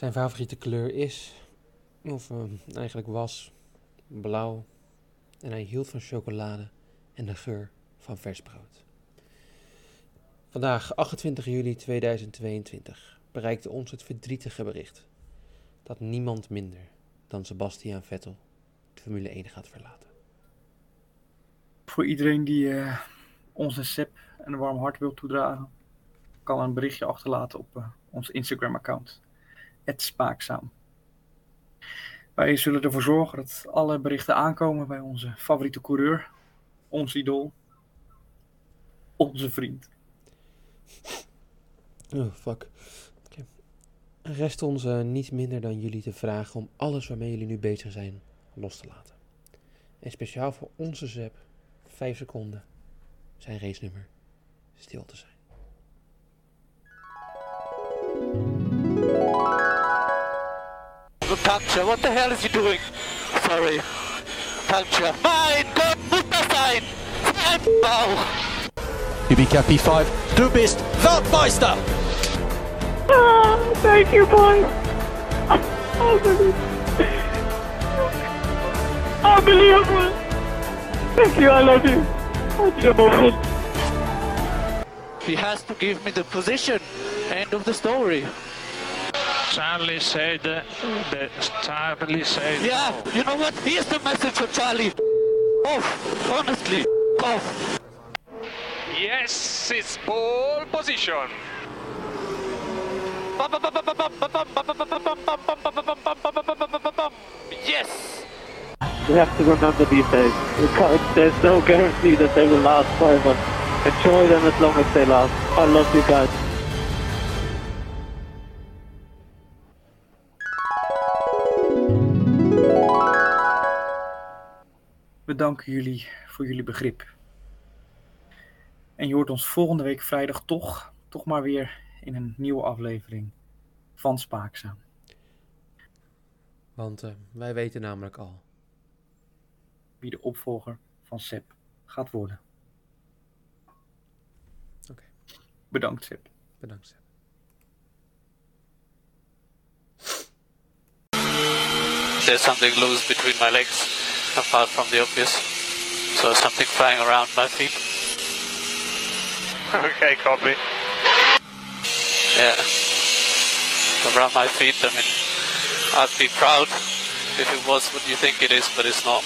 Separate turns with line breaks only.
Zijn favoriete kleur is, of eh, eigenlijk was, blauw. En hij hield van chocolade en de geur van vers brood. Vandaag, 28 juli 2022, bereikte ons het verdrietige bericht dat niemand minder dan Sebastian Vettel de Formule 1 gaat verlaten.
Voor iedereen die eh, ons en Seb een warm hart wil toedragen, kan een berichtje achterlaten op eh, ons Instagram-account. Spaakzaam. Wij zullen ervoor zorgen dat alle berichten aankomen bij onze favoriete coureur, ons idool, onze vriend.
Oh, fuck. Rest ons eh, niet minder dan jullie te vragen om alles waarmee jullie nu bezig zijn los te laten. En speciaal voor onze Zep, 5 seconden, zijn race nummer stil te zijn.
Puncture, what the hell is he doing? Sorry. Puncture. Mein Gott, muss das sein? Ein Bauch.
Kubica P5, du bist Weltmeister!
Ah, thank you, boys. Unbelievable. Thank you, I love you. What's your moment?
He has to give me the position. End of the story.
Charlie said that Charlie said
Yeah, you know what? Here's the message for Charlie. Off. Honestly. Off.
yes, it's pole position.
Yes.
We have to remember these days. Because there's no guarantee that they will last forever. Enjoy them as long as they last. I love you guys.
We danken jullie voor jullie begrip. En je hoort ons volgende week vrijdag toch, toch maar weer in een nieuwe aflevering van Spaakzaam.
Want eh, wij weten namelijk al.
Wie de opvolger van Seb gaat worden.
Oké.
Bedankt Seb.
Bedankt Seb.
There's something loose between my legs, apart from the obvious. So something flying around my feet.
Okay, copy.
Yeah. Around my feet, I mean, I'd be proud if it was what you think it is, but it's not.